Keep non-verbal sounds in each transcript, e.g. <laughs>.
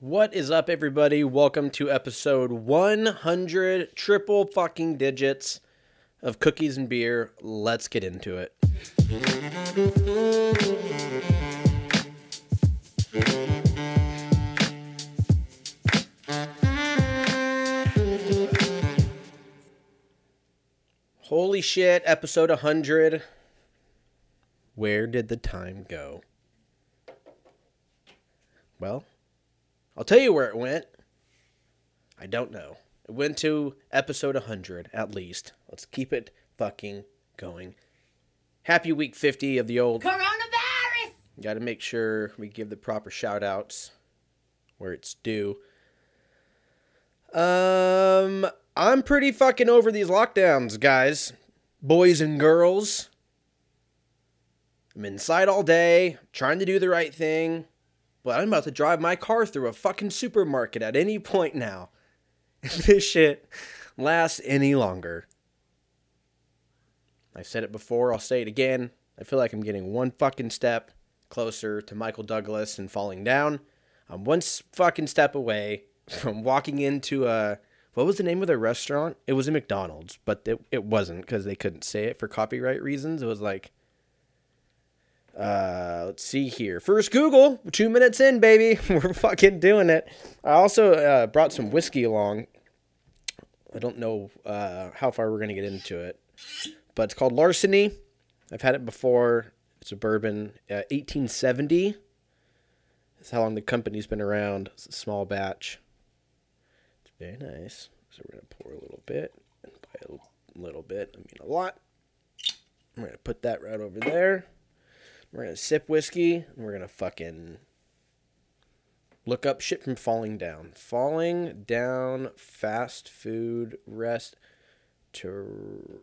What is up, everybody? Welcome to episode 100 triple fucking digits of cookies and beer. Let's get into it. Holy shit, episode 100. Where did the time go? Well, I'll tell you where it went. I don't know. It went to episode 100 at least. Let's keep it fucking going. Happy week 50 of the old. Coronavirus! Got to make sure we give the proper shout outs where it's due. Um, I'm pretty fucking over these lockdowns, guys. Boys and girls. I'm inside all day, trying to do the right thing, but I'm about to drive my car through a fucking supermarket at any point now. <laughs> If this shit lasts any longer. I've said it before, I'll say it again. I feel like I'm getting one fucking step closer to Michael Douglas and falling down. I'm one fucking step away from walking into a what was the name of the restaurant? It was a McDonald's, but it, it wasn't because they couldn't say it for copyright reasons. It was like, uh, let's see here. First Google, two minutes in, baby. <laughs> We're fucking doing it. I also uh, brought some whiskey along. I don't know uh, how far we're gonna get into it, but it's called Larceny. I've had it before. It's a bourbon, uh, 1870. That's how long the company's been around. It's a small batch. It's very nice. So we're gonna pour a little bit, and by a little bit, I mean a lot. I'm gonna put that right over there. We're gonna sip whiskey, and we're gonna fucking look up shit from falling down. Falling down fast food rest to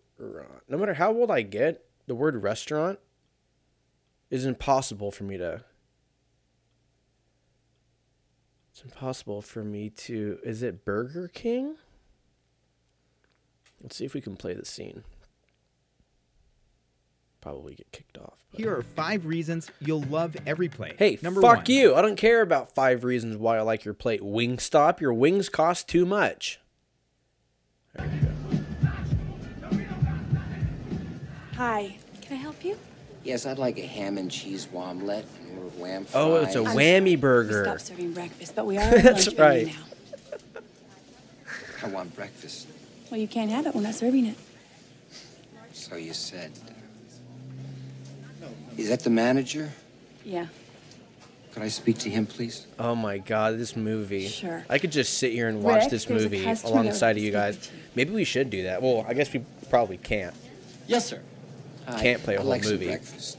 no matter how old I get, the word restaurant is impossible for me to it's impossible for me to is it Burger King? Let's see if we can play the scene. Probably get kicked off. but- Here are five reasons you'll love every plate. Hey, number fuck one. you. I don't care about five reasons why I like your plate. Wingstop, your wings cost too much. There we go. Hi, can I help you? Yes, I'd like a ham and cheese omelet and more wham fries. Oh, it's a I'm whammy sorry, burger. Stop serving breakfast, but we are <laughs> on That's lunch right. now. I want breakfast. Well, you can't have it. We're not serving it. So you said. Is that the manager? Yeah. Could I speak to him, please? Oh my god, this movie. Sure. I could just sit here and watch Rick, this there's a movie customer alongside of you guys. to you. Maybe we should do that. Well, I guess we probably can't. Yes, sir. Hi, Can't play a I'd whole like some movie. breakfast.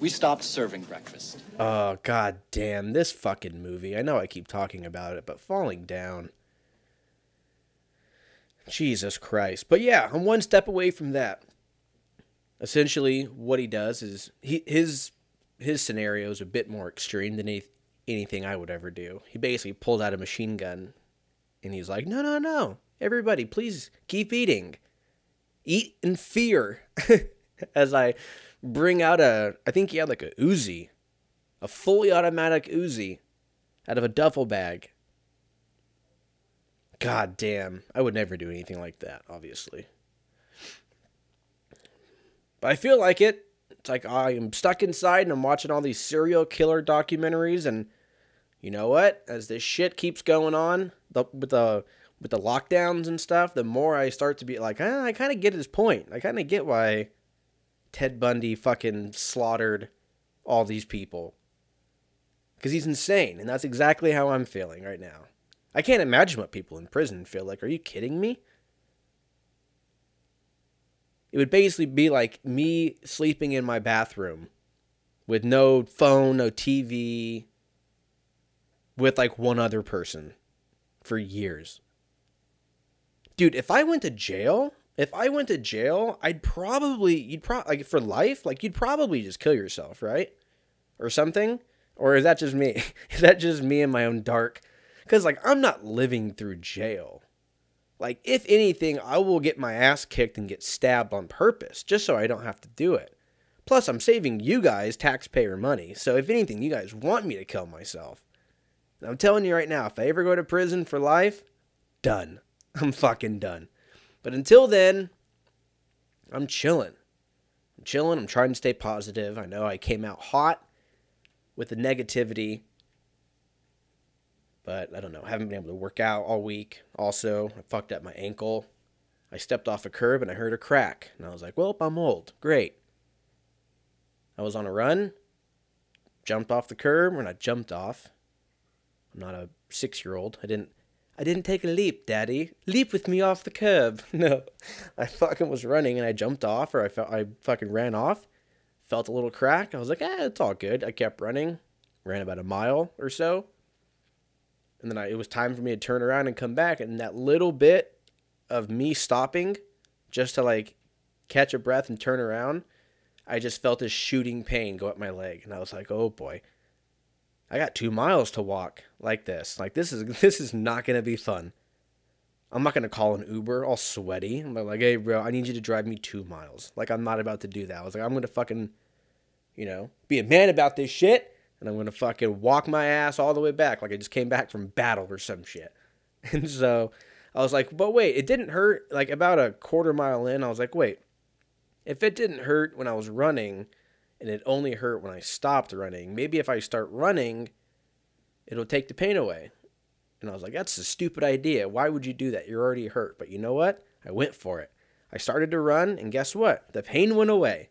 We stopped serving breakfast. Oh god damn, this fucking movie. I know I keep talking about it, but falling down. Jesus Christ. But yeah, I'm one step away from that. Essentially, what he does is he his his scenario is a bit more extreme than any, anything I would ever do. He basically pulled out a machine gun and he's like, "No, no, no. Everybody, please keep eating. Eat in fear." <laughs> As I bring out a I think he had like a Uzi, a fully automatic Uzi out of a duffel bag. God damn, I would never do anything like that, obviously. But I feel like it. It's like I am stuck inside and I'm watching all these serial killer documentaries and you know what? As this shit keeps going on the, with the with the lockdowns and stuff, the more I start to be like, ah, I kind of get his point. I kind of get why Ted Bundy fucking slaughtered all these people. Because he's insane, and that's exactly how I'm feeling right now. I can't imagine what people in prison feel like. Are you kidding me? It would basically be like me sleeping in my bathroom with no phone, no TV, with like one other person for years. Dude, if I went to jail, if I went to jail, I'd probably you'd probably like for life, like you'd probably just kill yourself, right? Or something? Or is that just me? <laughs> Is that just me in my own dark? Cuz like I'm not living through jail. Like if anything, I will get my ass kicked and get stabbed on purpose just so I don't have to do it. Plus, I'm saving you guys taxpayer money. So if anything, you guys want me to kill myself. And I'm telling you right now, if I ever go to prison for life, done. <laughs> I'm fucking done. But until then, I'm chilling. I'm chilling. I'm trying to stay positive. I know I came out hot with the negativity, but I don't know. Haven't been able to work out all week. Also, I fucked up my ankle. I stepped off a curb and I heard a crack. And I was like, well, I'm old. Great. I was on a run, jumped off the curb, and I jumped off. I'm not a six year old. I didn't I didn't take a leap, Daddy. Leap with me off the curb. <laughs> No. I fucking was running and I jumped off or I felt I fucking ran off. Felt a little crack. I was like, eh, it's all good. I kept running. Ran about a mile or so. And then I, it was time for me to turn around and come back. And that little bit of me stopping just to like catch a breath and turn around, I just felt this shooting pain go up my leg. And I was like, oh boy. I got two miles to walk like this. Like this is <laughs> this is not gonna be fun. I'm not gonna call an Uber all sweaty. I'm like, hey bro, I need you to drive me two miles. Like I'm not about to do that. I was like, I'm gonna fucking, you know, be a man about this shit, and I'm gonna fucking walk my ass all the way back, like I just came back from battle or some shit. <laughs> And so I was like, but wait, it didn't hurt. Like about a quarter mile in, I was like, wait, if it didn't hurt when I was running and it only hurt when I stopped running. Maybe if I start running, it'll take the pain away. And I was like, that's a stupid idea. Why would you do that? You're already hurt. But you know what? I went for it. I started to run, and guess what? The pain went away.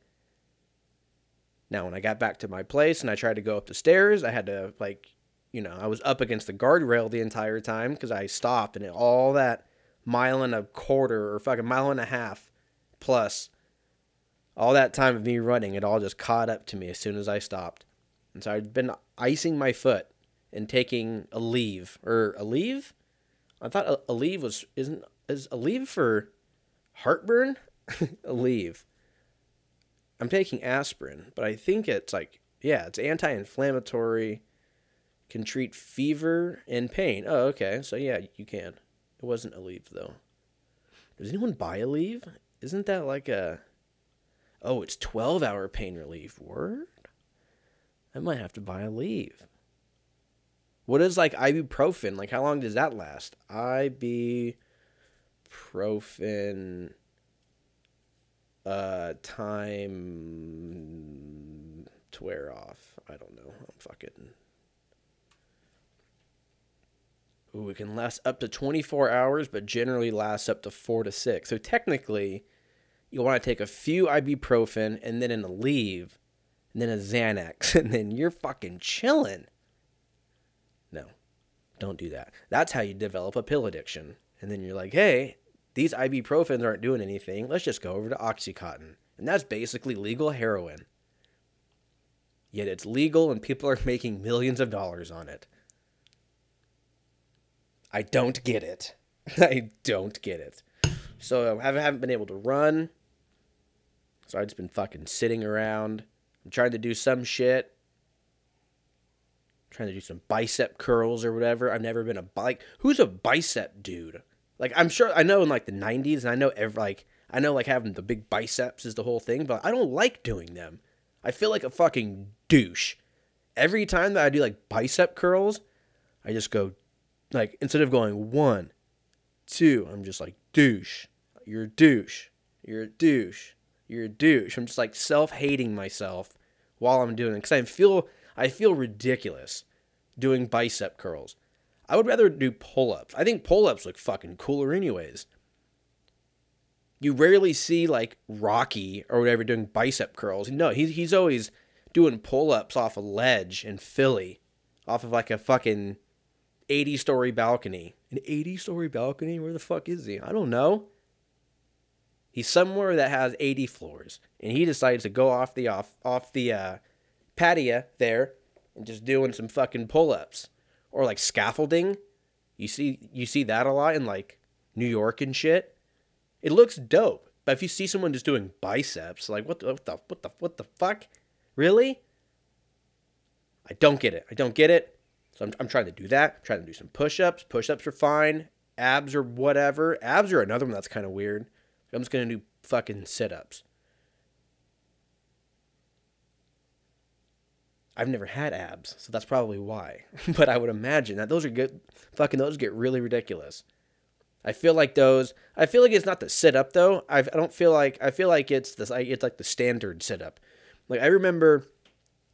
Now, when I got back to my place and I tried to go up the stairs, I had to, like, you know, I was up against the guardrail the entire time because I stopped, and all that mile and a quarter or fucking mile and a half plus all that time of me running, it all just caught up to me as soon as I stopped. And so I'd been icing my foot and taking Aleve or Aleve. I thought a, Aleve was isn't is Aleve for heartburn. <laughs> Aleve. I'm taking aspirin, but I think it's like yeah, it's anti-inflammatory, can treat fever and pain. Oh, okay, so yeah, you can. It wasn't Aleve though. Does anyone buy Aleve? Isn't that like a Oh, it's 12 hour pain relief. Word? I might have to buy Aleve. What is like ibuprofen? Like, how long does that last? ibuprofen uh, time to wear off. I don't know. I'm fucking. Ooh, it can last up to 24 hours, but generally lasts up to four to six. So technically, you'll want to take a few ibuprofen and then an Aleve and then a Xanax <laughs> and then you're fucking chilling. No, don't do that. That's how you develop a pill addiction. And then you're like, hey, these ibuprofens aren't doing anything. Let's just go over to Oxycontin. And that's basically legal heroin. Yet it's legal and people are <laughs> making millions of dollars on it. I don't get it. <laughs> I don't get it. So um, I haven't been able to run. So I've just been fucking sitting around. I'm trying to do some shit. trying to do some bicep curls or whatever. I've never been a bike. who's a bicep dude? Like I'm sure I know in like the 90s and I know every like I know like having the big biceps is the whole thing, but I don't like doing them. I feel like a fucking douche. Every time that I do like bicep curls, I just go like instead of going one, two, I'm just like douche. You're a douche. You're a douche you're a douche. I'm just like self-hating myself while I'm doing it because I feel I feel ridiculous doing bicep curls. I would rather do pull-ups. I think pull-ups look fucking cooler anyways. You rarely see like Rocky or whatever doing bicep curls. No, he's he's always doing pull-ups off a ledge in Philly, off of like a fucking 80 story balcony. An 80 story balcony? Where the fuck is he? I don't know. He's somewhere that has 80 floors, and he decides to go off the off off the uh, patio there and just doing some fucking pull-ups or like scaffolding. You see you see that a lot in like New York and shit. It looks dope, but if you see someone just doing biceps, like what the what the what the what the fuck, really? I don't get it. I don't get it. So I'm, I'm trying to do that. I'm trying to do some push-ups. Push-ups are fine. Abs or whatever. Abs are another one that's kind of weird. I'm just to do fucking sit I've never had abs, so that's probably why. <laughs> but I would imagine that those are good. Fucking those get really ridiculous. I feel like those. I feel like it's not the sit up though. I've, I don't feel like. I feel like it's this. It's like the standard sit up. Like I remember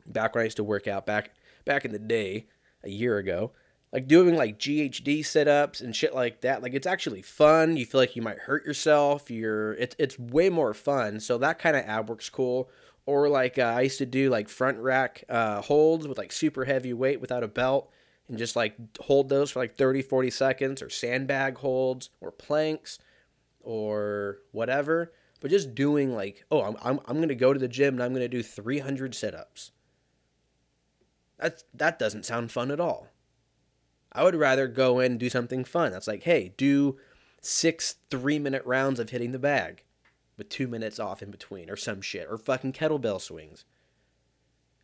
back when I used to work out back back in the day, a year ago, like doing like GHD sit ups and shit like that. Like it's actually fun. You feel like you might hurt yourself. You're it's it's way more fun. So that kind of ab work's cool. Or like uh, I used to do like front rack uh, holds with like super heavy weight without a belt and just like hold those for like 30, 40 seconds or sandbag holds or planks or whatever. But just doing like, oh, I'm, I'm, I'm going to go to the gym and I'm going to do 300 sit ups. That's, that doesn't sound fun at all. I would rather go in and do something fun. That's like, hey, do six three minute rounds of hitting the bag with two minutes off in between or some shit or fucking kettlebell swings.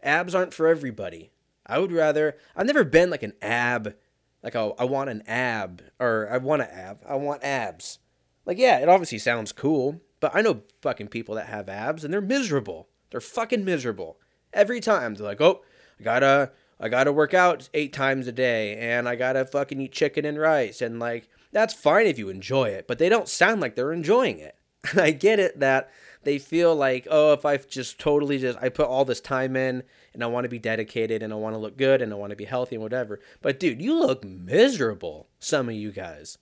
Abs aren't for everybody. I would rather, I've never been like an ab, like, oh, I want an ab or I want an ab. I want abs. Like, yeah, it obviously sounds cool, but I know fucking people that have abs and they're miserable. They're fucking miserable. Every time they're like, oh, I gotta, I gotta work out eight times a day and I gotta fucking eat chicken and rice. And like, that's fine if you enjoy it, but they don't sound like they're enjoying it. I get it that they feel like, oh, if I just totally just, I put all this time in and I want to be dedicated and I want to look good and I want to be healthy and whatever. But dude, you look miserable, some of you guys.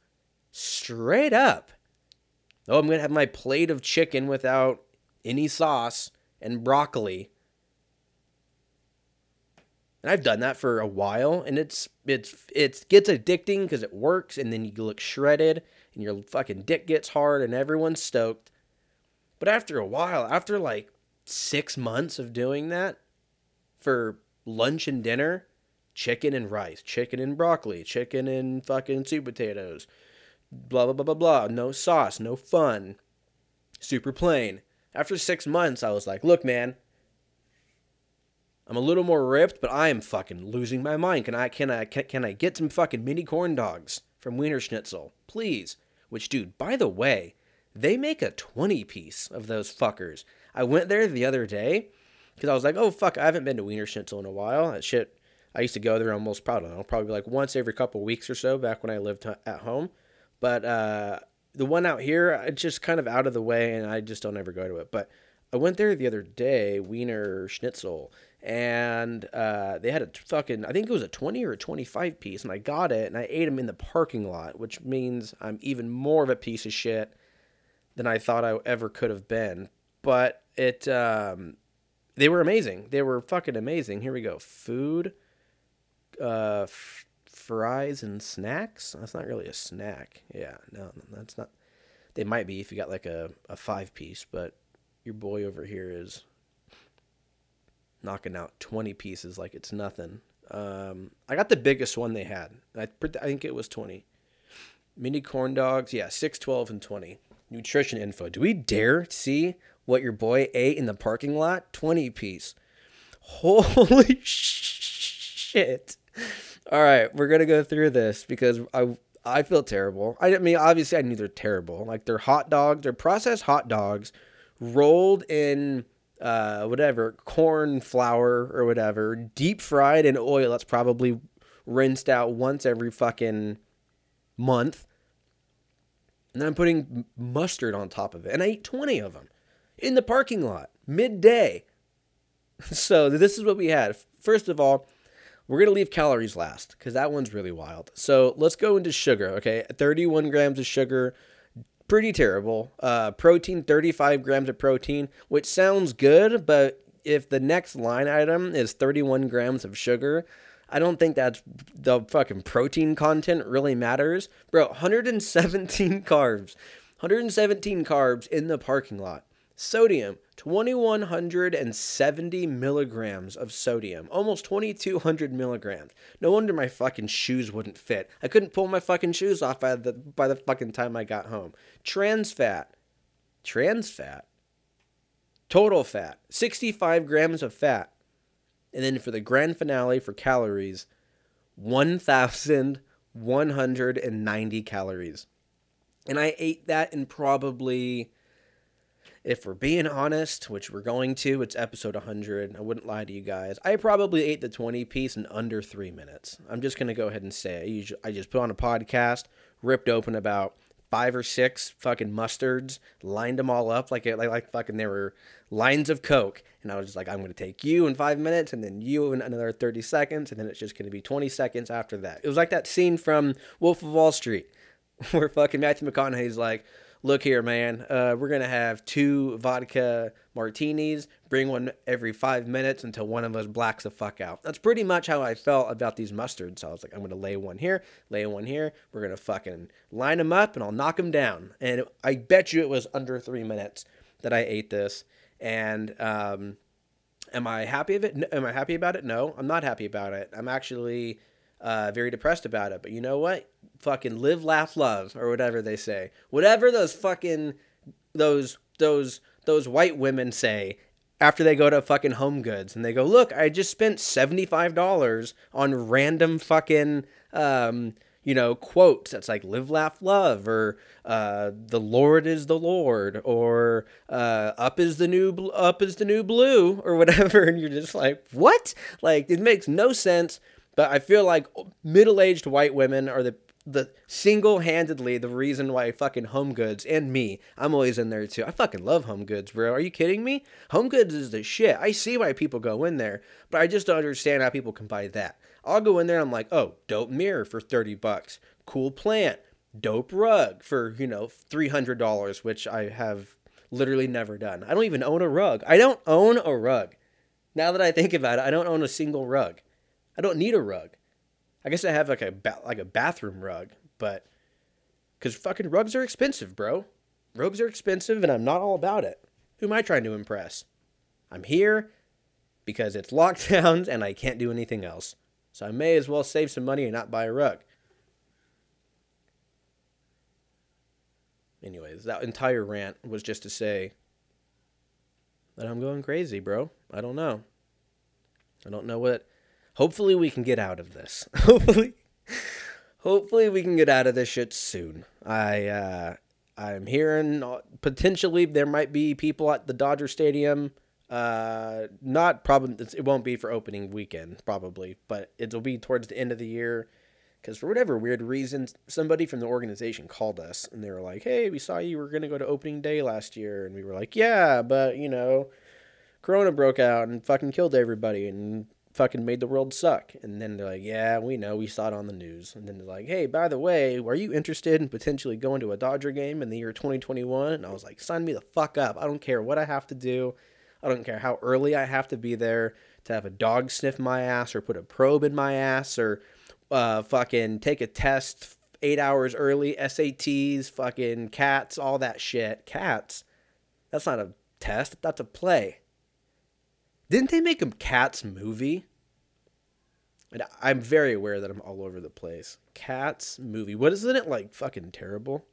Straight up. Oh, I'm to have my plate of chicken without any sauce and broccoli. And I've done that for a while and it's it's it gets addicting because it works and then you look shredded and your fucking dick gets hard and everyone's stoked. But after a while, after like 6 months of doing that for lunch and dinner, chicken and rice, chicken and broccoli, chicken and fucking sweet potatoes, blah blah blah blah blah, no sauce, no fun. Super plain. After 6 months, I was like, "Look, man, I'm a little more ripped, but I am fucking losing my mind. Can I can I can, can I get some fucking mini corn dogs from Wiener Schnitzel, please? Which, dude, by the way, they make a 20 piece of those fuckers. I went there the other day because I was like, oh fuck, I haven't been to Wiener Schnitzel in a while. That shit, I used to go there almost, probably, know, probably like once every couple weeks or so back when I lived at home. But uh, the one out here, it's just kind of out of the way, and I just don't ever go to it. But I went there the other day, Wiener Schnitzel, and uh, they had a fucking I think it was a 20 or a 25 piece and I got it and I ate them in the parking lot which means I'm even more of a piece of shit than I thought I ever could have been. But it um, they were amazing. They were fucking amazing. Here we go. Food uh, f- fries and snacks? That's not really a snack. Yeah no that's not they might be if you got like a, a five piece but your boy over here is knocking out 20 pieces like it's nothing. Um, I got the biggest one they had. I, I think it was 20. Mini corn dogs, yeah, 6, 12, and 20. Nutrition info. Do we dare see what your boy ate in the parking lot? 20 piece. Holy <laughs> shit. All right, we're going to go through this because I I feel terrible. I mean, obviously, I knew they're terrible. Like, they're hot dogs, they're processed hot dogs rolled in uh, whatever, corn flour or whatever, deep fried in oil that's probably rinsed out once every fucking month. And then I'm putting mustard on top of it. And I ate 20 of them in the parking lot, midday. <laughs> So this is what we had. First of all, we're going to leave calories last because that one's really wild. So let's go into sugar, okay? 31 grams of sugar, pretty terrible. Uh, protein, 35 grams of protein, which sounds good, but if the next line item is 31 grams of sugar, I don't think that's the fucking protein content really matters. Bro, 117 <laughs> carbs. 117 carbs in the parking lot. Sodium, 2170 milligrams of sodium, almost 2200 milligrams. No wonder my fucking shoes wouldn't fit. I couldn't pull my fucking shoes off by the by the fucking time I got home. Trans fat, trans fat, total fat, 65 grams of fat, and then for the grand finale for calories, 1,190 calories, and I ate that in probably if we're being honest, which we're going to, it's episode 100. I wouldn't lie to you guys. I probably ate the 20 piece in under three minutes. I'm just going to go ahead and say I, usually, I just put on a podcast, ripped open about five or six fucking mustards, lined them all up like, like, like fucking there were lines of Coke. And I was just like, I'm to take you in five minutes and then you in another 30 seconds. And then it's just to be 20 seconds after that. It was like that scene from Wolf of Wall Street <laughs> where fucking Matthew McConaughey's like, look here, man, uh, we're gonna have two vodka martinis. Bring one every five minutes until one of us blacks the fuck out. That's pretty much how I felt about these mustards. So I was like, I'm gonna lay one here, lay one here. We're gonna fucking line them up, and I'll knock them down. And I bet you it was under three minutes that I ate this. And um, am I happy of it? Am I happy about it? No, I'm not happy about it. I'm actually uh, very depressed about it. But you know what? Fucking live, laugh, love, or whatever they say. Whatever those fucking those those those white women say after they go to fucking Home Goods and they go, look, I just spent seventy five dollars on random fucking um, you know quotes that's like live, laugh, love, or uh, the Lord is the Lord, or uh, up is the new bl- up is the new blue, or whatever, <laughs> and you're just like, what? Like it makes no sense. But I feel like middle-aged white women are the the single-handedly the reason why fucking Home Goods and me, I'm always in there too. I fucking love Home Goods, bro. Are you kidding me? Home Goods is the shit. I see why people go in there, but I just don't understand how people can buy that. I'll go in there I'm like, "Oh, dope mirror for 30 bucks. Cool plant. Dope rug for, you know, $300, which I have literally never done. I don't even own a rug. I don't own a rug. Now that I think about it, I don't own a single rug. I don't need a rug. I guess I have like a ba- like a bathroom rug, but because fucking rugs are expensive, bro. Rugs are expensive, and I'm not all about it. Who am I trying to impress? I'm here because it's <laughs> lockdowns and I can't do anything else. So I may as well save some money and not buy a rug. Anyways, that entire rant was just to say that I'm going crazy, bro. I don't know. I don't know what hopefully we can get out of this. <laughs> hopefully hopefully we can get out of this shit soon. I uh I'm hearing potentially there might be people at the Dodger Stadium. Uh, not probably it won't be for opening weekend probably, but it'll be towards the end of the year. Because for whatever weird reason, somebody from the organization called us and they were like, "Hey, we saw you were gonna go to opening day last year," and we were like, "Yeah, but you know, Corona broke out and fucking killed everybody, and fucking made the world suck. And then they're like, yeah, we know, we saw it on the news. And then they're like, hey, by the way, are you interested in potentially going to a Dodger game in the year 2021? And I was like, sign me the fuck up. I don't care what I have to do. I don't care how early I have to be there to have a dog sniff my ass or put a probe in my ass or uh, fucking take a test eight hours early, SATs, fucking cats, all that shit. Cats? That's not a test, that's a play. Didn't they make a Cats movie? And I'm very aware that I'm all over the place. Cats movie. What isn't it like fucking terrible?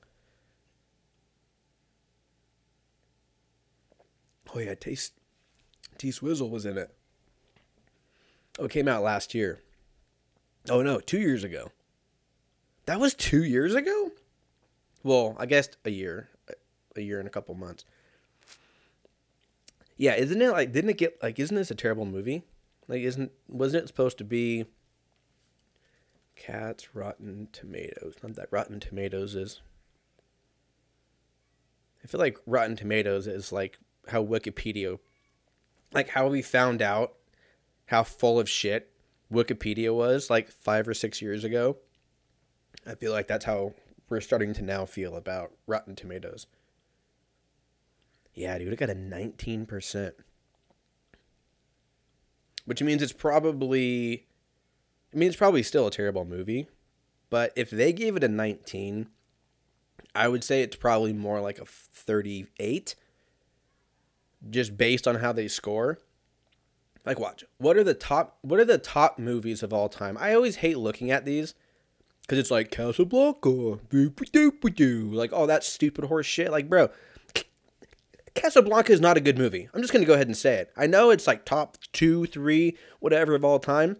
Oh yeah, Taste T Swizzle was in it. Oh, it came out last year. Oh no, two years ago. That was two years ago? Well, I guess a year. A year and a couple months. Yeah, isn't it like didn't it get like isn't this a terrible movie? Like isn't wasn't it supposed to be Cats Rotten Tomatoes? Not that Rotten Tomatoes is. I feel like Rotten Tomatoes is like how Wikipedia like how we found out how full of shit Wikipedia was like 5 or 6 years ago. I feel like that's how we're starting to now feel about Rotten Tomatoes. Yeah, dude, it got a 19%. Which means it's probably I mean it's probably still a terrible movie, but if they gave it a 19, I would say it's probably more like a 38 just based on how they score. Like watch. What are the top what are the top movies of all time? I always hate looking at these cuz it's like Casablanca, like all that stupid horse shit. Like, bro, Casablanca is not a good movie. I'm just going to go ahead and say it. I know it's like top two, three, whatever of all time.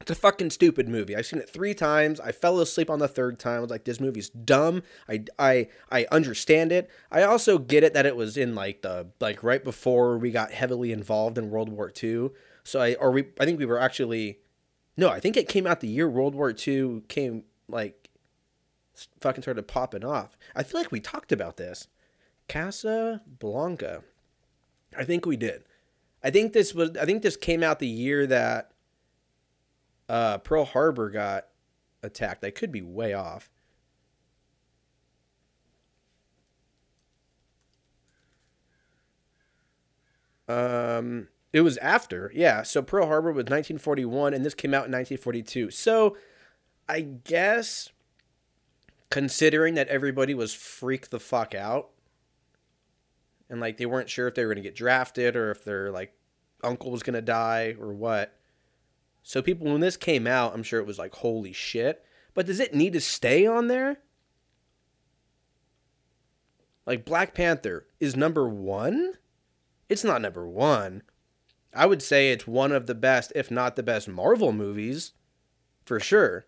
It's a fucking stupid movie. I've seen it three times. I fell asleep on the third time. I was like, this movie's dumb. I, I, I understand it. I also get it that it was in like the like right before we got heavily involved in World War II. So I or we I think we were actually no, I think it came out the year World War II came like fucking started popping off. I feel like we talked about this. Casablanca. I think we did. I think this was I think this came out the year that uh, Pearl Harbor got attacked. I could be way off. Um, it was after, yeah. So Pearl Harbor was 1941, and this came out in 1942. So, I guess, considering that everybody was freaked the fuck out, and like they weren't sure if they were gonna get drafted or if their like uncle was gonna die or what. So people, when this came out, I'm sure it was like, holy shit. But does it need to stay on there? Like Black Panther is number one? It's not number one. I would say it's one of the best, if not the best, Marvel movies, for sure.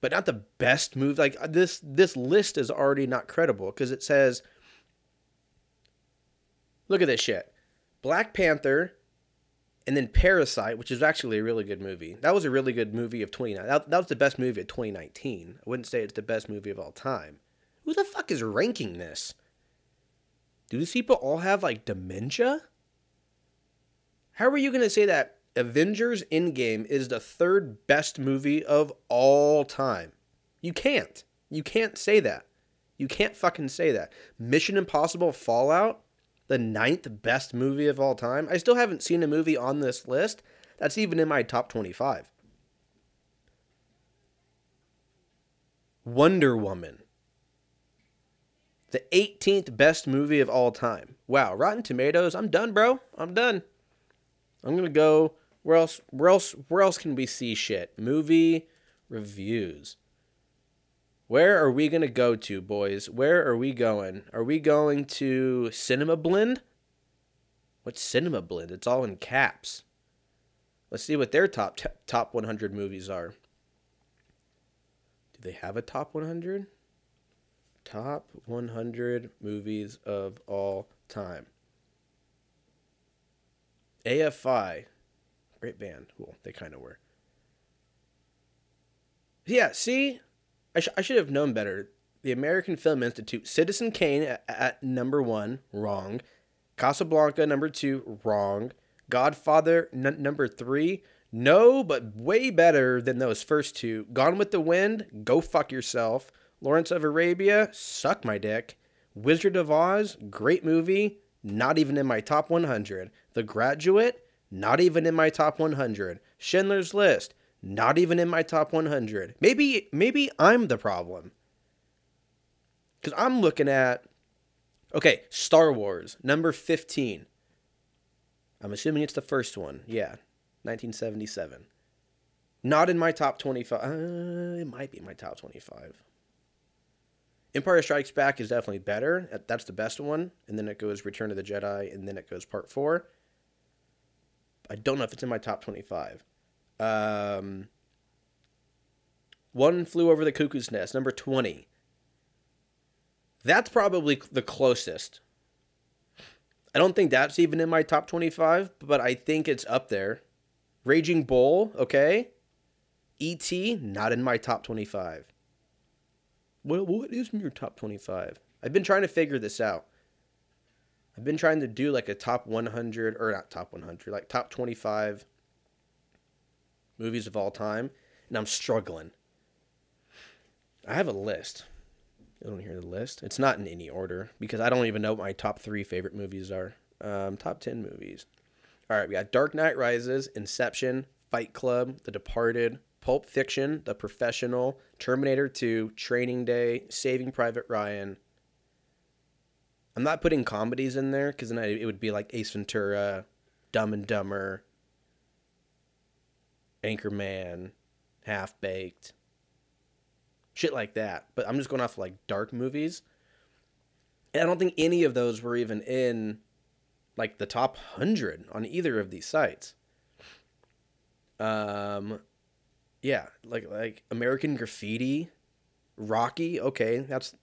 But not the best move. Like uh, this, this list is already not credible because it says, look at this shit: Black Panther, and then Parasite, which is actually a really good movie. That was a really good movie of 29. That, that was the best movie of 2019. I wouldn't say it's the best movie of all time. Who the fuck is ranking this? Do these people all have like dementia? How are you going to say that Avengers Endgame is the third best movie of all time? You can't. You can't say that. You can't fucking say that. Mission Impossible Fallout, the ninth best movie of all time. I still haven't seen a movie on this list that's even in my top 25. Wonder Woman, the 18th best movie of all time. Wow, Rotten Tomatoes, I'm done, bro. I'm done. I'm going to go where else where else where else can we see shit? Movie reviews. Where are we going to go to, boys? Where are we going? Are we going to Cinema Blend? What's Cinema Blend? It's all in caps. Let's see what their top t- top 100 movies are. Do they have a top 100? Top 100 movies of all time. AFI. Great band. Cool. They kind of were. Yeah, see? I, sh- I should have known better. The American Film Institute, Citizen Kane at, at number one, wrong. Casablanca, number two, wrong. Godfather, n- number three, no, but way better than those first two. Gone with the Wind, go fuck yourself. Lawrence of Arabia, suck my dick. Wizard of Oz, great movie, not even in my top 100. The Graduate, not even in my top 100. Schindler's List, not even in my top 100. Maybe maybe I'm the problem. Cuz I'm looking at Okay, Star Wars, number 15. I'm assuming it's the first one. Yeah, 1977. Not in my top 25. Uh, it might be my top 25. Empire Strikes Back is definitely better. That's the best one. And then it goes Return of the Jedi, and then it goes Part 4. I don't know if it's in my top 25. Um, One Flew Over the Cuckoo's Nest, number 20. That's probably the closest. I don't think that's even in my top 25, but I think it's up there. Raging Bull, okay. E.T., not in my top 25. What, what is in your top 25? I've been trying to figure this out. I've been trying to do like a top 100, or not top 100, like top 25 movies of all time, and I'm struggling. I have a list. I don't hear the list. It's not in any order because I don't even know what my top three favorite movies are. Um, top 10 movies. All right, we got Dark Knight Rises, Inception, Fight Club, The Departed, Pulp Fiction, The Professional, Terminator 2, Training Day, Saving Private Ryan. I'm not putting comedies in there because then I, it would be like Ace Ventura, Dumb and Dumber, Anchorman, Half Baked, shit like that. But I'm just going off like dark movies. And I don't think any of those were even in like the top 100 on either of these sites. Um, yeah, like like American Graffiti, Rocky. Okay, that's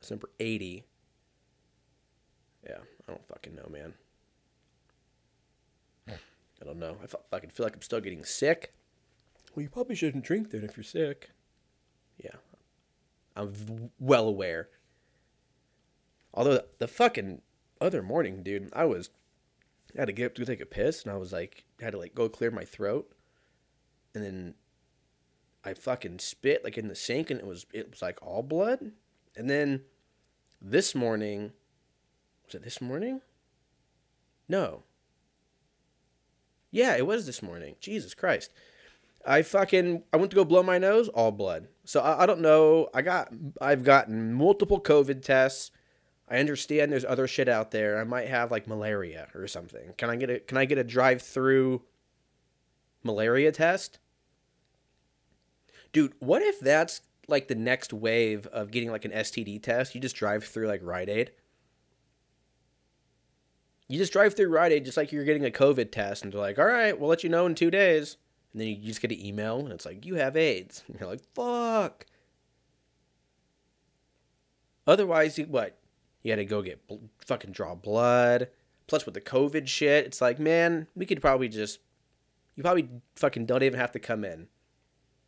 that's number eighty. Yeah, I don't fucking know, man. Hmm. I don't know. I fucking feel like I'm still getting sick. Well, you probably shouldn't drink then if you're sick. Yeah, I'm v- well aware. Although the fucking other morning, dude, I was I had to get up to take a piss, and I was like, I had to like go clear my throat, and then I fucking spit like in the sink, and it was it was like all blood. And then this morning, was it this morning? No. Yeah, it was this morning. Jesus Christ. I fucking I went to go blow my nose, all blood. So I, I don't know. I got I've gotten multiple COVID tests. I understand there's other shit out there. I might have like malaria or something. Can I get a can I get a drive through malaria test? Dude, what if that's like the next wave of getting like an STD test? You just drive through like Rite Aid. You just drive through Rite Aid just like you're getting a COVID test, and they're like, all right, we'll let you know in two days. And then you just get an email, and it's like, you have AIDS. <laughs> And you're like, fuck. Otherwise, you, what? You had to go get bl- fucking draw blood. Plus, with the COVID shit, it's like, man, we could probably just. You probably fucking don't even have to come in.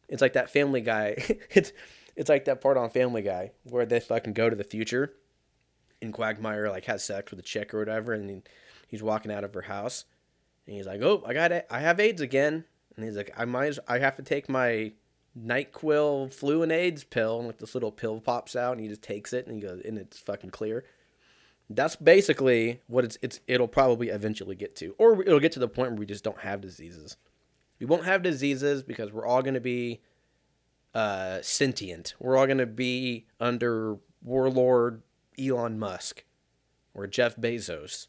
It's like that Family Guy. <laughs> it's it's like that part on Family Guy where they fucking go to the future, and Quagmire like has sex with a chick or whatever, and he, he's walking out of her house, and he's like, "Oh, I got. I have AIDS again," and he's like, "I might. as- I have to take my Nyquil flu and AIDS pill," and like this little pill pops out, and he just takes it, and he goes, and it's fucking clear. That's basically what it's it's it'll probably eventually get to, or it'll get to the point where we just don't have diseases. We won't have diseases because we're all going to be uh, sentient. We're all going to be under warlord Elon Musk or Jeff Bezos.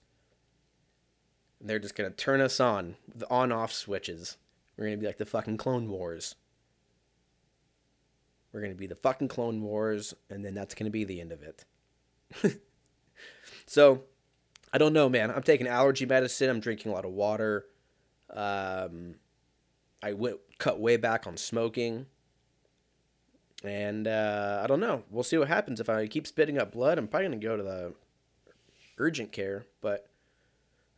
They're just going to turn us on, the on off switches. We're going to be like the fucking Clone Wars. We're going to be the fucking Clone Wars, and then that's going to be the end of it. <laughs> so, I don't know, man. I'm taking allergy medicine. I'm drinking a lot of water. Um, I went cut way back on smoking. And uh, I don't know. We'll see what happens if I keep spitting up blood. I'm probably gonna go to the urgent care, but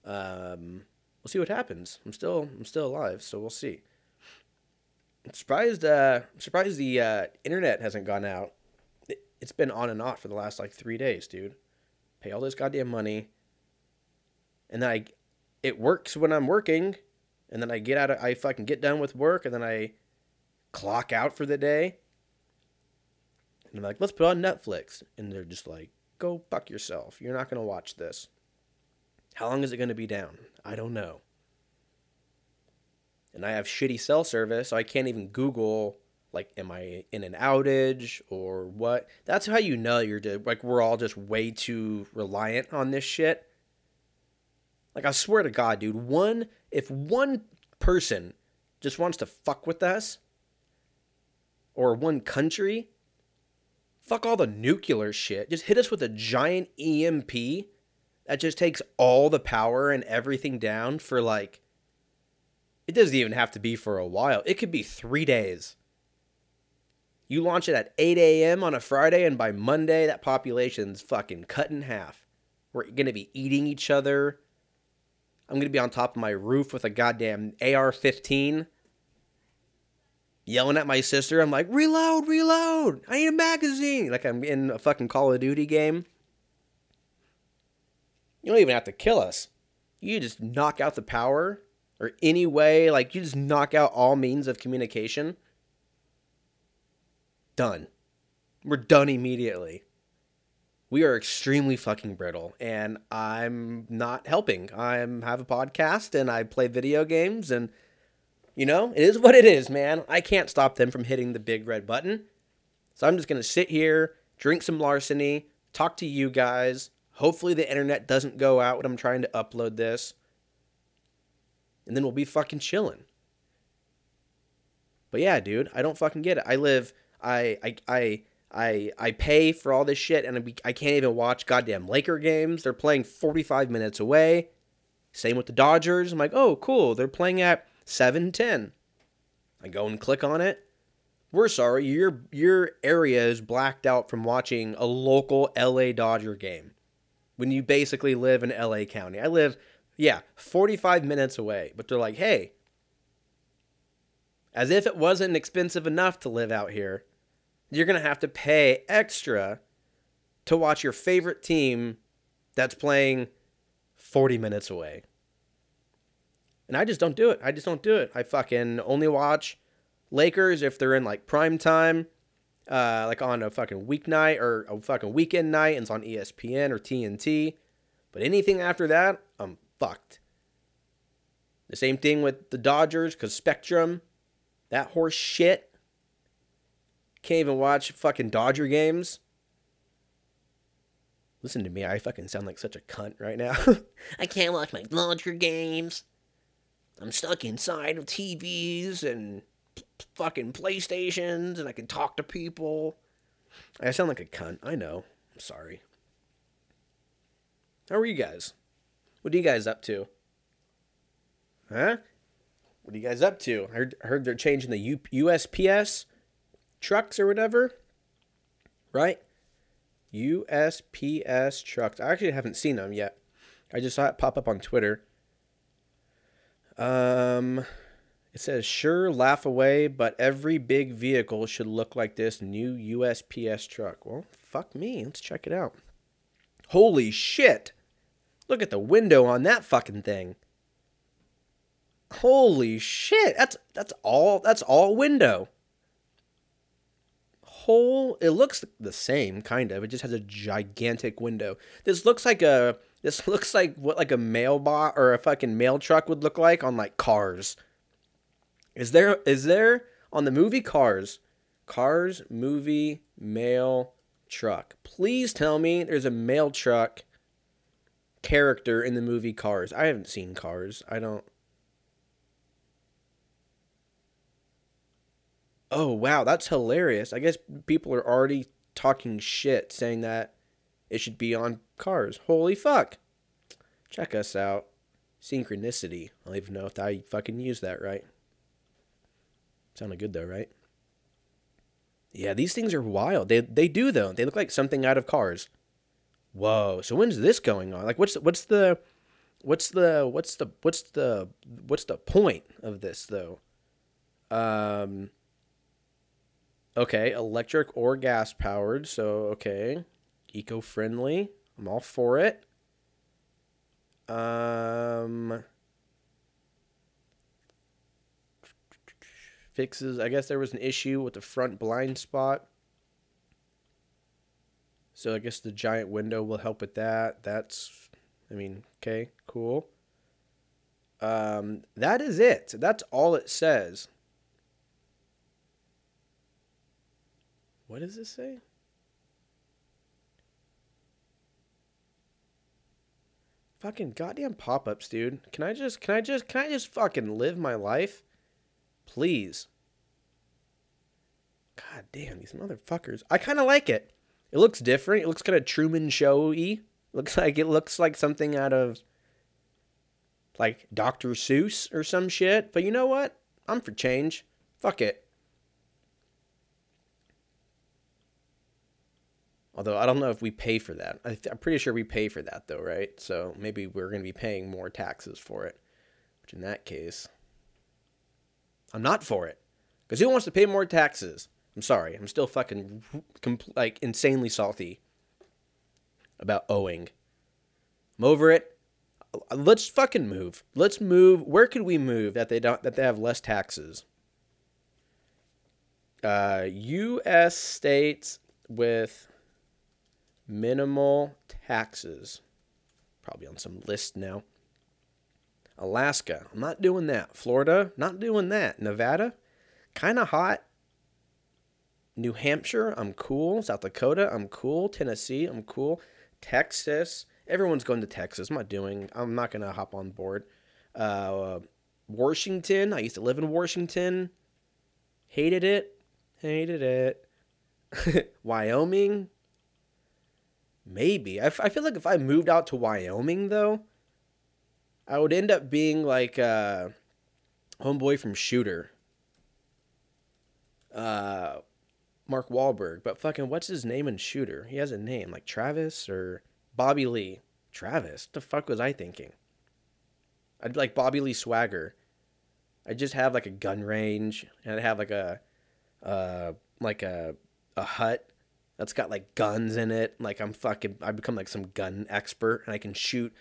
um, we'll see what happens. I'm still I'm still alive, so we'll see. I'm surprised. Uh, I'm surprised the uh, internet hasn't gone out. It, it's been on and off for the last like three days, dude. Pay all this goddamn money, and then I, it works when I'm working, and then I get out. Of, I fucking get done with work, and then I clock out for the day. And I'm like, let's put on Netflix. And they're just like, go fuck yourself. You're not going to watch this. How long is it going to be down? I don't know. And I have shitty cell service, so I can't even Google, like, am I in an outage or what? That's how you know you're just, like, we're all just way too reliant on this shit. Like, I swear to God, dude, one, if one person just wants to fuck with us, or one country, fuck all the nuclear shit. Just hit us with a giant EMP that just takes all the power and everything down for like. It doesn't even have to be for a while. It could be three days. You launch it at 8 a.m. on a Friday, and by Monday, that population's fucking cut in half. We're gonna be eating each other. I'm gonna be on top of my roof with a goddamn AR 15 yelling at my sister. I'm like, reload, reload. I need a magazine. Like I'm in a fucking Call of Duty game. You don't even have to kill us. You just knock out the power or any way, like you just knock out all means of communication. Done. We're done immediately. We are extremely fucking brittle, and I'm not helping. I'm have a podcast and I play video games and you know, it is what it is, man. I can't stop them from hitting the big red button. So I'm just going to sit here, drink some larceny, talk to you guys. Hopefully the internet doesn't go out when I'm trying to upload this. And then we'll be fucking chilling. But yeah, dude, I don't fucking get it. I live I I I I I pay for all this shit and I, I can't even watch goddamn Laker games. They're playing 45 minutes away. Same with the Dodgers. I'm like, "Oh, cool. They're playing at 710. I go and click on it. We're sorry, your your area is blacked out from watching a local LA Dodger game. When you basically live in LA County. I live yeah, 45 minutes away, but they're like, "Hey, as if it wasn't expensive enough to live out here, you're going to have to pay extra to watch your favorite team that's playing 40 minutes away." And I just don't do it. I just don't do it. I fucking only watch Lakers if they're in like prime time, uh, like on a fucking weeknight or a fucking weekend night and it's on ESPN or TNT. But anything after that, I'm fucked. The same thing with the Dodgers because Spectrum, that horse shit. Can't even watch fucking Dodger games. Listen to me, I fucking sound like such a cunt right now. <laughs> I can't watch my Dodger games. I'm stuck inside of TVs and fucking PlayStations and I can talk to people. I sound like a cunt. I know. I'm sorry. How are you guys? What are you guys up to? Huh? What are you guys up to? I heard, heard they're changing the U- USPS trucks or whatever. Right? USPS trucks. I actually haven't seen them yet. I just saw it pop up on Twitter. Um, it says, sure, laugh away, but every big vehicle should look like this new USPS truck. Well, fuck me. Let's check it out. Holy shit. Look at the window on that fucking thing. Holy shit. That's that's all that's all window. Whole it looks the same kind of. It just has a gigantic window. This looks like a this <laughs> looks like what like a mail bot or a fucking mail truck would look like on like cars. Is there is there on the movie Cars, Cars movie mail truck? Please tell me there's a mail truck character in the movie Cars. I haven't seen Cars. I don't. Oh wow, that's hilarious. I guess people are already talking shit saying that it should be on Cars. Holy fuck. Check us out. Synchronicity. I don't even know if I fucking use that right. Sounded good though, right? Yeah, these things are wild. They they do though. They look like something out of Cars. Whoa. So when's this going on? Like what's what's the what's the what's the what's the what's the point of this though? Um Okay, electric or gas powered. So, okay. Eco-friendly. I'm all for it. Um fixes. I guess there was an issue with the front blind spot. So I guess the giant window will help with that. That's I mean, okay, cool. Um that is it. That's all it says. What does it say? Fucking goddamn pop-ups, dude. Can I just can I just can I just fucking live my life? Please. God damn, these motherfuckers. I kind of like it. It looks different. It looks kind of Truman Show-y. Looks <laughs> like it looks like something out of like Dr. Seuss or some shit. But you know what? I'm for change. Fuck it. Although I don't know if we pay for that. I I'm pretty sure we pay for that though, right? So maybe we're going to be paying more taxes for it. Which in that case, I'm not for it. Because who wants to pay more taxes? I'm sorry. I'm still fucking compl- like insanely salty about owing. I'm over it. Let's fucking move. Let's move. Where could we move that they don't that they have less taxes? Uh, U.S. states with minimal taxes. Probably on some list now. Alaska, I'm not doing that. Florida, not doing that. Nevada, kind of hot. New Hampshire, I'm cool. South Dakota, I'm cool. Tennessee, I'm cool. Texas, everyone's going to Texas. I'm not doing. I'm not gonna hop on board. Uh, Washington, I used to live in Washington. Hated it. Hated it. <laughs> Wyoming, maybe. I, f- I feel like if I moved out to Wyoming though, I would end up being like uh homeboy from Shooter. Uh, Mark Wahlberg, but fucking what's his name in Shooter? He has a name like Travis or Bobby Lee. Travis, the fuck was I thinking? I'd be like Bobby Lee Swagger. I'd just have like a gun range, and I'd have like a, uh, like a, a hut that's got like guns in it. Like I'm fucking, I become like some gun expert, and I can shoot,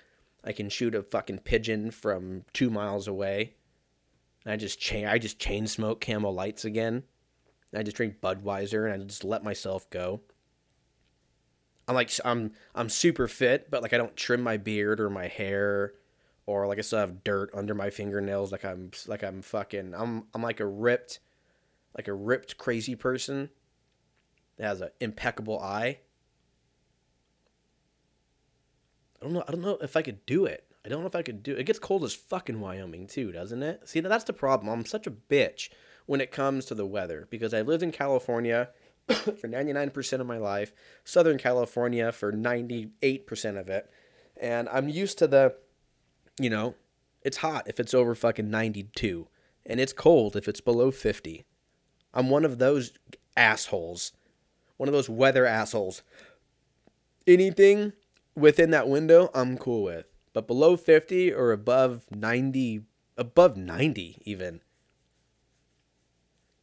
I can shoot a fucking pigeon from two miles away. And I just chain, I just chain smoke Camel Lights again. And I just drink Budweiser, and I just let myself go. I'm like I'm I'm super fit, but like I don't trim my beard or my hair, or like I still have dirt under my fingernails. Like I'm like I'm fucking I'm I'm like a ripped, like a ripped crazy person that has an impeccable eye. I don't know. I don't know if I could do it. I don't know if I could do it. It gets cold as fucking Wyoming too, doesn't it? See, that's the problem. I'm such a bitch when it comes to the weather because I lived in California <coughs> for 99% of my life, Southern California for 98% of it. And I'm used to the, you know, it's hot if it's over fucking 92, and it's cold if it's below 50. I'm one of those assholes, one of those weather assholes. Anything within that window, I'm cool with. But below 50 or above 90, above 90 even,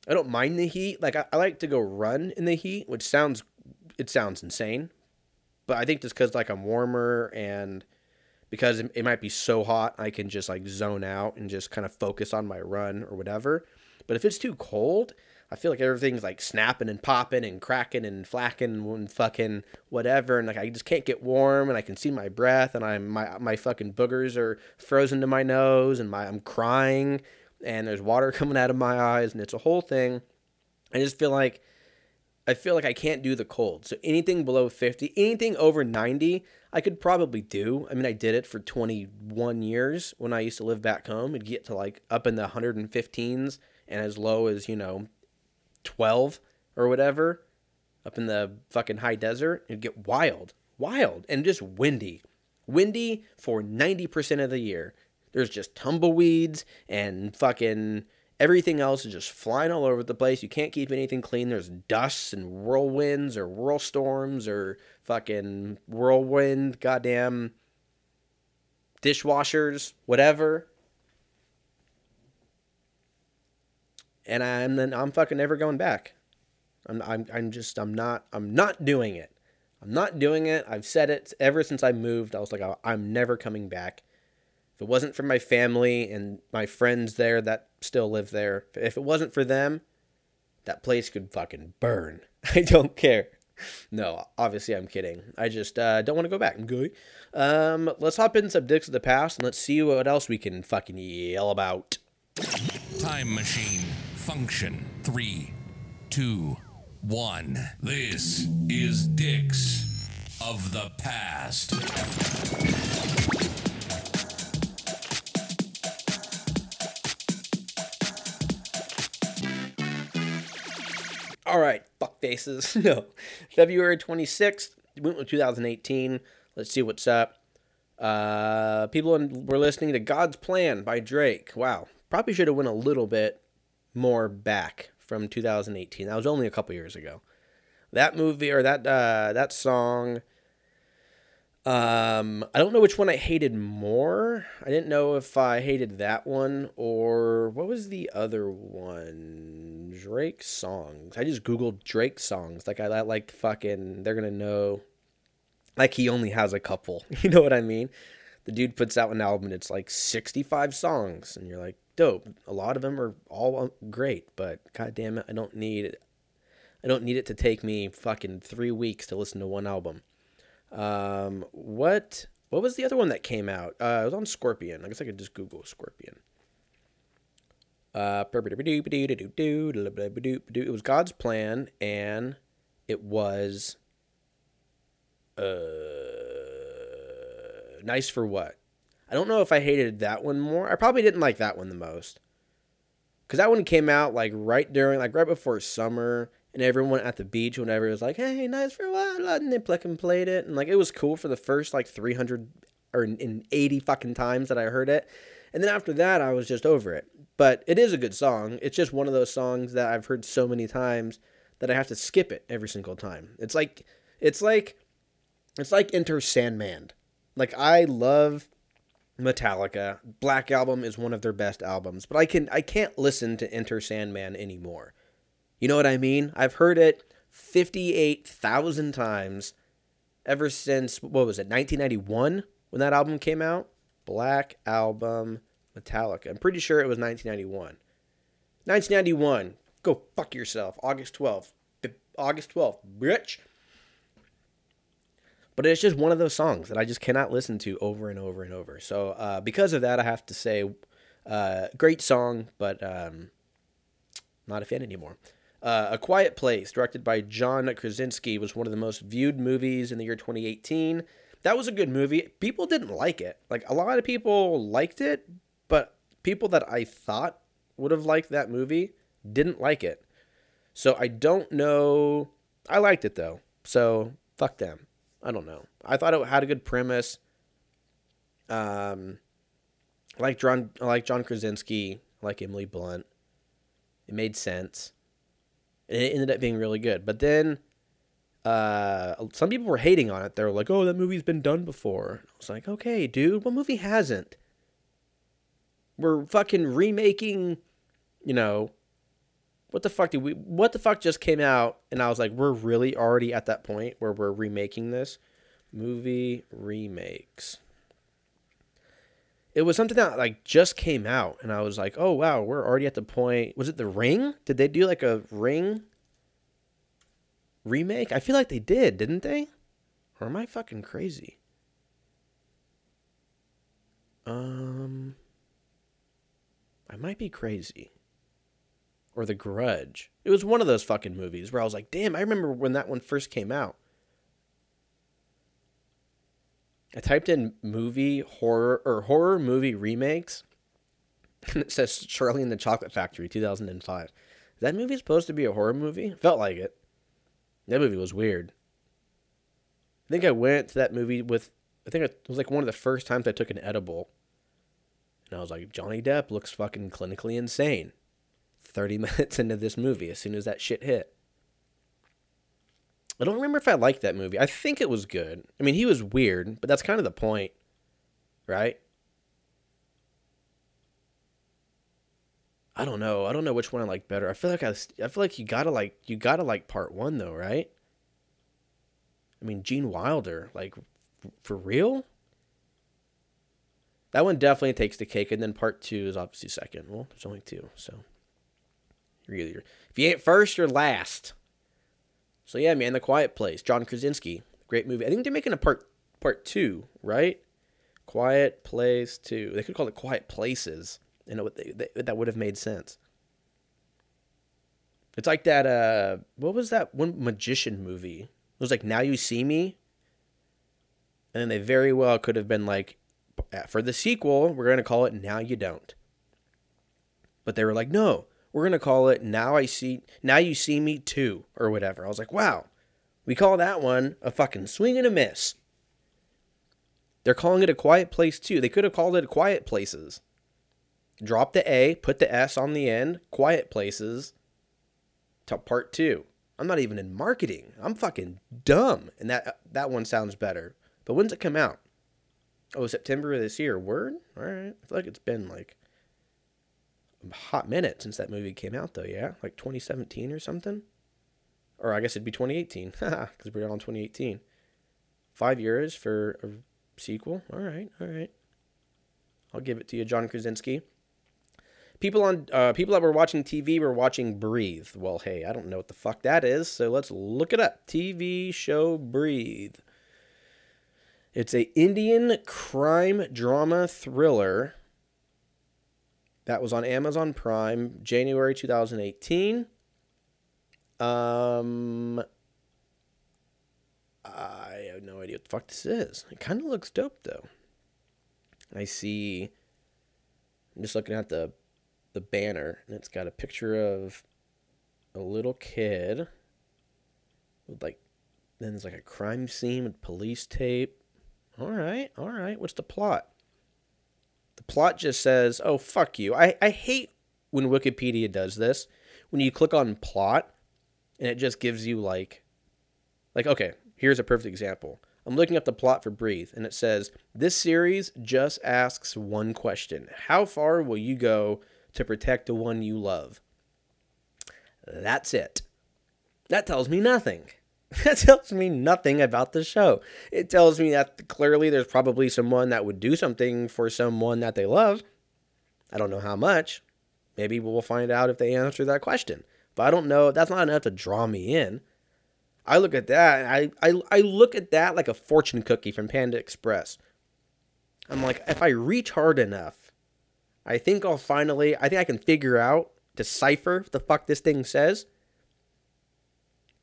I don't mind the heat. Like I, I like to go run in the heat, which sounds it sounds insane, but I think just because like I'm warmer and because it, it might be so hot, I can just like zone out and just kind of focus on my run or whatever. But if it's too cold, I feel like everything's like snapping and popping and cracking and flacking and fucking whatever, and like I just can't get warm, and I can see my breath, and I'm my my fucking boogers are frozen to my nose, and my I'm crying, and there's water <laughs> coming out of my eyes, and it's a whole thing. I just feel like I feel like I can't do the cold. So anything below 50, anything over 90, I could probably do. I mean, I did it for 21 years when I used to live back home. It'd get to like up in the 115s and as low as, you know, 12 or whatever, up in the fucking high desert. It'd get wild, wild, and just windy. Windy for 90% of the year. There's just tumbleweeds and fucking everything else is just flying all over the place. You can't keep anything clean. There's dusts and whirlwinds or whirlstorms or fucking whirlwind, goddamn dishwashers, whatever. And I'm I'm fucking never going back. I'm I'm I'm just I'm not I'm not doing it. I'm not doing it. I've said it ever since I moved. I was like I'm never coming back. If it wasn't for my family and my friends there that still live there, if it wasn't for them, that place could fucking burn. <laughs> I don't care. No, obviously I'm kidding. I just uh, don't want to go back. Okay. Um, let's hop in some dicks of the past and let's see what else we can fucking yell about. Time machine function. Three, two, one. This is Dicks of the Past. All right, fuck faces. <laughs> no. February 26th, went with 2018. Let's see what's up. Uh, people were listening to God's Plan by Drake. Wow. Probably should have went a little bit more back from 2018. That was only a couple years ago. That movie or that uh, that song um, I don't know which one I hated more. I didn't know if I hated that one or what was the other one? Drake songs. I just googled Drake songs. Like I like fucking. They're gonna know. Like he only has a couple. <laughs> You know what I mean? The dude puts out an album. and It's like sixty-five songs, and you're like, dope. A lot of them are all great, but god damn it, I don't need it. I don't need it to take me fucking three weeks to listen to one album. Um, what what was the other one that came out? Uh, it was on Scorpion. I guess I could just Google Scorpion. Uh, it was God's plan, and it was uh, nice for what? I don't know if I hated that one more. I probably didn't like that one the most, because that one came out like right during, like right before summer, and everyone at the beach, whenever it was like, "Hey, nice for a while," and they and played it, and like it was cool for the first like three hundred or in eighty fucking times that I heard it, And then after that, I was just over it. But it is a good song. It's just one of those songs that I've heard so many times that I have to skip it every single time. It's like it's like it's like Enter Sandman. Like I love Metallica. Black Album is one of their best albums, but I can I can't listen to Enter Sandman anymore. You know what I mean? I've heard it 58,000 times ever since what was it? 1991 when that album came out. Black Album Metallica. I'm pretty sure it was 1991. 1991. Go fuck yourself. August 12th. August 12th. Bitch. But it's just one of those songs that I just cannot listen to over and over and over. So uh, because of that, I have to say, uh, great song, but um, not a fan anymore. Uh, a Quiet Place, directed by John Krasinski, was one of the most viewed movies in the year 2018. That was a good movie. People didn't like it. Like a lot of people liked it, but people that I thought would have liked that movie didn't like it. So I don't know. I liked it though. So fuck them. I don't know. I thought it had a good premise. Um, I like John. I like John Krasinski. I like Emily Blunt. It made sense. And it ended up being really good. But then, uh, some people were hating on it. They were like, "Oh, that movie's been done before." I was like, "Okay, dude, what movie hasn't?" We're fucking remaking, you know, what the fuck did we what the fuck just came out and I was like, we're really already at that point where we're remaking this movie remakes. It was something that like just came out and I was like, "Oh wow, we're already at the point. Was it The Ring? Did they do like a Ring remake? I feel like they did, didn't they? Or am I fucking crazy? Um I might be crazy or The Grudge. It was one of those fucking movies where I was like, damn, I remember when that one first came out. I typed in movie horror or horror movie remakes, <laughs> and it says Charlie and the Chocolate Factory 2005. Is that movie supposed to be a horror movie? Felt like it. That movie was weird. I think I went to that movie with, I think it was like one of the first times I took an edible. And I was like, Johnny Depp looks fucking clinically insane. 30 <laughs> minutes into this movie as soon as that shit hit. I don't remember if I liked that movie. I think it was good. I mean, he was weird, but that's kind of the point, right? I don't know. I don't know which one I like better. I feel like I, I feel like you gotta like you gotta like part one though, right? I mean, Gene Wilder, like for real. That one definitely takes the cake, and then part two is obviously second. Well, there's only two, so you're either if you ain't first, you're last. So yeah, man, The Quiet Place, John Krasinski, great movie. I think they're making a part part two, right? Quiet Place Two. They could call it Quiet Places, would, they, they, that would have made sense. It's like that. Uh, what was that one magician movie? It was like Now You See Me, and then they very well could have been like, for the sequel, we're gonna call it Now You Don't. But they were like, no, we're gonna call it now I see now you see me too or whatever. I was like, wow, we call that one a fucking swing and a miss. They're calling it a quiet place too. They could have called it quiet places. Drop the A, put the S on the end, quiet places. To part two. I'm not even in marketing. I'm fucking dumb. And that that one sounds better. But when's it come out? Oh, September of this year. Word? All right. I feel like it's been like hot minute since that movie came out, though. Yeah, like 2017 or something, or I guess it'd be 2018 <laughs> because we're on 2018. Five years for a sequel. All right, all right. I'll give it to you, John Krasinski. People on uh, people that were watching TV were watching Breathe. Well, hey, I don't know what the fuck that is, so let's look it up. TV show Breathe. It's a Indian crime drama thriller that was on Amazon Prime, January 2018. Um, I have no idea what the fuck this is. It kind of looks dope though. I see. I'm just looking at the the banner, and it's got a picture of a little kid with like. Then there's like a crime scene with police tape. All right, all right. What's the plot? The plot just says, "Oh fuck you." I I hate when Wikipedia does this. When you click on plot and it just gives you like like okay, here's a perfect example. I'm looking up the plot for Breathe and it says this series just asks one question. How far will you go to protect the one you love? That's it. That tells me nothing. <laughs> That tells me nothing about the show. It tells me that clearly there's probably someone that would do something for someone that they love. I don't know how much. Maybe we'll find out if they answer that question. But I don't know. That's not enough to draw me in. I look at that. I, I, I look at that like a fortune cookie from Panda Express. I'm like, if I reach hard enough, I think I'll finally, I think I can figure out, decipher the fuck this thing says.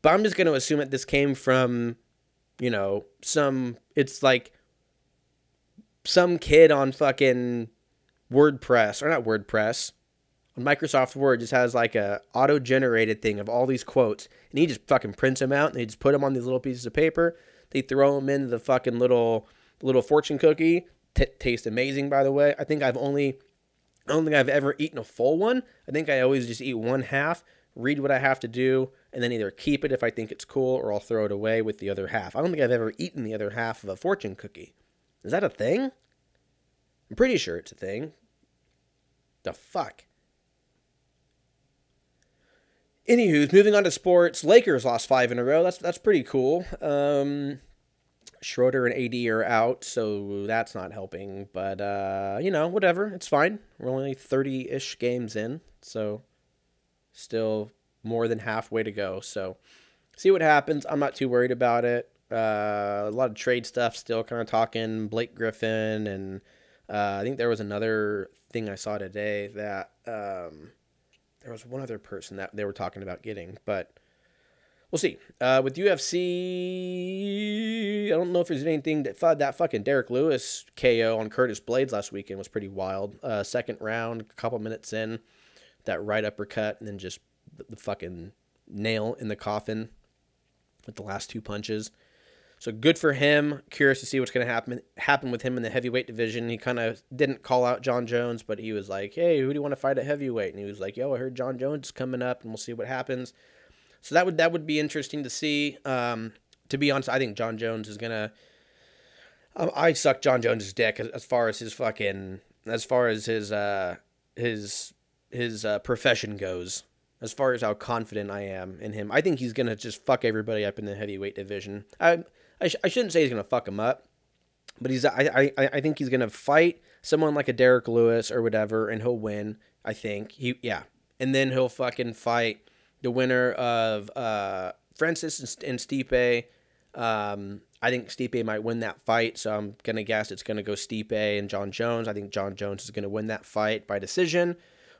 But I'm just going to assume that this came from, you know, some, it's like some kid on fucking WordPress, or not WordPress, on Microsoft Word just has like a auto generated thing of all these quotes, and he just fucking prints them out and they just put them on these little pieces of paper. They throw them into the fucking little little fortune cookie. T- taste amazing, by the way. I think I've only, I don't think I've ever eaten a full one. I think I always just eat one half, read what I have to do, and then either keep it if I think it's cool, or I'll throw it away with the other half. I don't think I've ever eaten the other half of a fortune cookie. Is that a thing? I'm pretty sure it's a thing. The fuck. Anywho's moving on to sports. Lakers lost five in a row. That's that's pretty cool. Um, Schroeder and AD are out, so that's not helping. But uh, you know, whatever. It's fine. We're only thirty-ish games in, so still more than halfway to go. So see what happens. I'm not too worried about it. Uh, a lot of trade stuff still kind of talking Blake Griffin and uh, I think there was another thing I saw today that um, there was one other person that they were talking about getting, but we'll see. Uh, with UFC, I don't know if there's anything that that fucking Derrick Lewis KO on Curtis Blaydes last weekend was pretty wild. Uh, second round, a couple minutes in, that right uppercut, and then just the, the fucking nail in the coffin with the last two punches. So good for him. Curious to see what's going to happen happen with him in the heavyweight division. He kind of didn't call out Jon Jones, but he was like, "Hey, who do you want to fight at heavyweight?" And he was like, "Yo, I heard Jon Jones is coming up, and we'll see what happens." So that would that would be interesting to see. Um, to be honest, I think Jon Jones is gonna. I, I suck Jon Jones's dick as, as far as his fucking as far as his uh his his uh, profession goes. As far as how confident I am in him, I think he's gonna just fuck everybody up in the heavyweight division. I I, sh- I shouldn't say he's gonna fuck him up, but he's I, I I think he's gonna fight someone like a Derrick Lewis or whatever, and he'll win. I think he yeah, and then he'll fucking fight the winner of uh Francis and, and Stipe. Um, I think Stipe might win that fight, so I'm gonna guess it's gonna go Stipe and Jon Jones. I think Jon Jones is gonna win that fight by decision.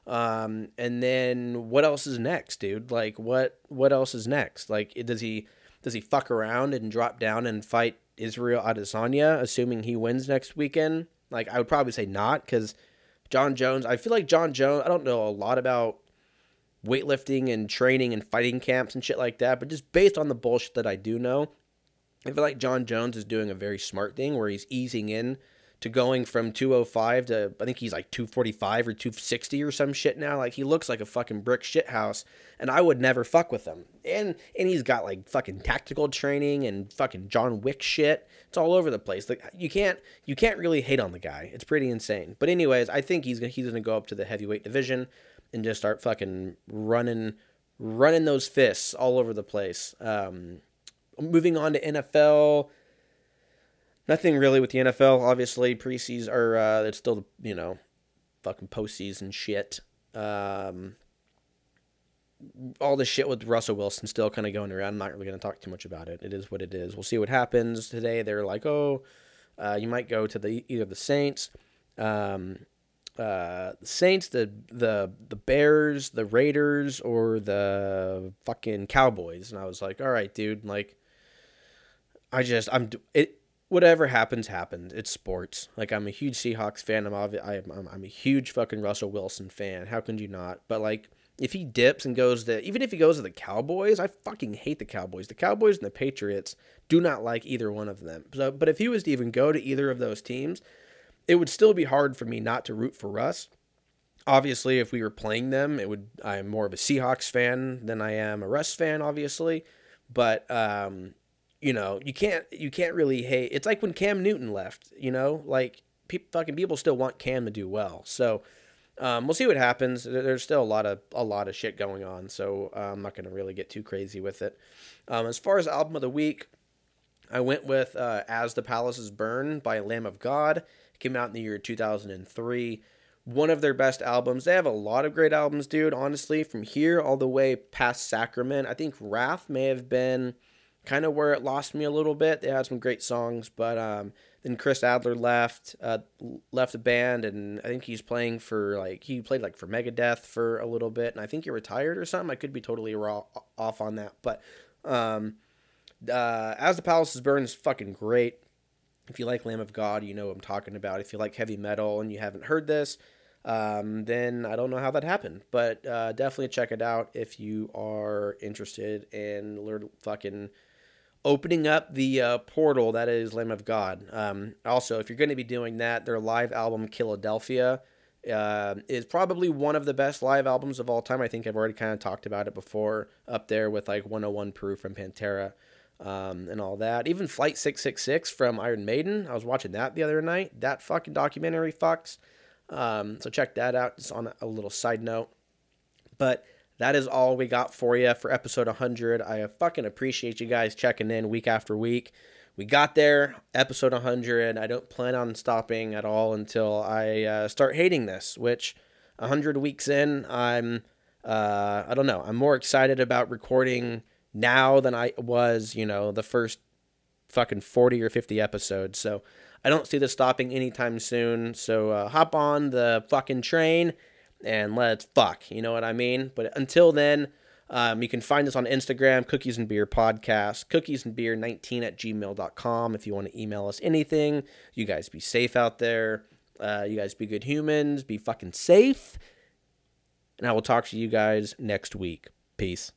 Um, and then what else is next, dude? Like what what else is next? Like does he does he fuck around and drop down and fight Israel Adesanya, assuming he wins next weekend? Like I would probably say not, because Jon Jones. I feel like Jon Jones. I don't know a lot about weightlifting and training and fighting camps and shit like that, but just based on the bullshit that I do know, I feel like Jon Jones is doing a very smart thing where he's easing in to going from 205 to I think he's like 245 or 260 or some shit now. Like he looks like a fucking brick shit house, and I would never fuck with him. And and he's got like fucking tactical training and fucking John Wick shit. It's all over the place. Like you can't you can't really hate on the guy. It's pretty insane. But anyways, I think he's he's gonna go up to the heavyweight division and just start fucking running running those fists all over the place. Um, moving on to NFL nothing really with the NFL. Obviously, preseason or uh, it's still you know, fucking postseason shit. Um, all the shit with Russell Wilson still kind of going around. I'm not really going to talk too much about it. It is what it is. We'll see what happens today. They're like, oh, uh, you might go to the either the Saints, um, uh, the Saints, the the the Bears, the Raiders, or the fucking Cowboys. And I was like, all right, dude, like. I just I'm it whatever happens, happens. It's sports. Like I'm a huge Seahawks fan. I'm obvi- I'm I'm a huge fucking Russell Wilson fan. How can you not? But like if he dips and goes to even if he goes to the Cowboys, I fucking hate the Cowboys. The Cowboys and the Patriots do not like either one of them. So, but if he was to even go to either of those teams, it would still be hard for me not to root for Russ. Obviously, if we were playing them, it would. I'm more of a Seahawks fan than I am a Russ fan, obviously. But um, you know, you can't you can't really hate. It's like when Cam Newton left. You know, like pe- fucking people still want Cam to do well. So um, we'll see what happens. There's still a lot of a lot of shit going on, so uh, I'm not gonna really get too crazy with it. Um, as far as album of the week, I went with uh, "As the Palaces Burn" by Lamb of God. It came out in the year 2003. One of their best albums. They have a lot of great albums, dude. Honestly, from here all the way past Sacrament, I think Wrath may have been kind of where it lost me a little bit. They had some great songs, but um, then Chris Adler left, uh, left the band, and I think he's playing for like he played like for Megadeth for a little bit, and I think he retired or something. I could be totally raw off on that, but um, uh, As the Palaces Burn is fucking great. If you like Lamb of God, you know what I'm talking about. If you like heavy metal and you haven't heard this, um, then I don't know how that happened. But uh, definitely check it out if you are interested in learn fucking opening up the uh, portal that is Lamb of God. Um, also, if you're going to be doing that, their live album Philadelphia uh, is probably one of the best live albums of all time. I think I've already kind of talked about it before, up there with like 101 Proof from Pantera um, and all that. Even Flight 666 from Iron Maiden. I was watching that the other night. That fucking documentary fucks. Um, so check that out. Just on a little side note. But that is all we got for you for episode 100. I fucking appreciate you guys checking in week after week. We got there, episode 100. I don't plan on stopping at all until I uh, start hating this, which 100 weeks in, I'm, uh, I don't know, I'm more excited about recording now than I was, you know, the first fucking 40 or 50 episodes. So I don't see this stopping anytime soon. So uh, hop on the fucking train and let's fuck. You know what I mean? But until then, um, you can find us on Instagram, Cookies and Beer Podcast, Cookies and Beer 19 at gmail.com. If you want to email us anything, you guys be safe out there. Uh, you guys be good humans, be fucking safe. And I will talk to you guys next week. Peace.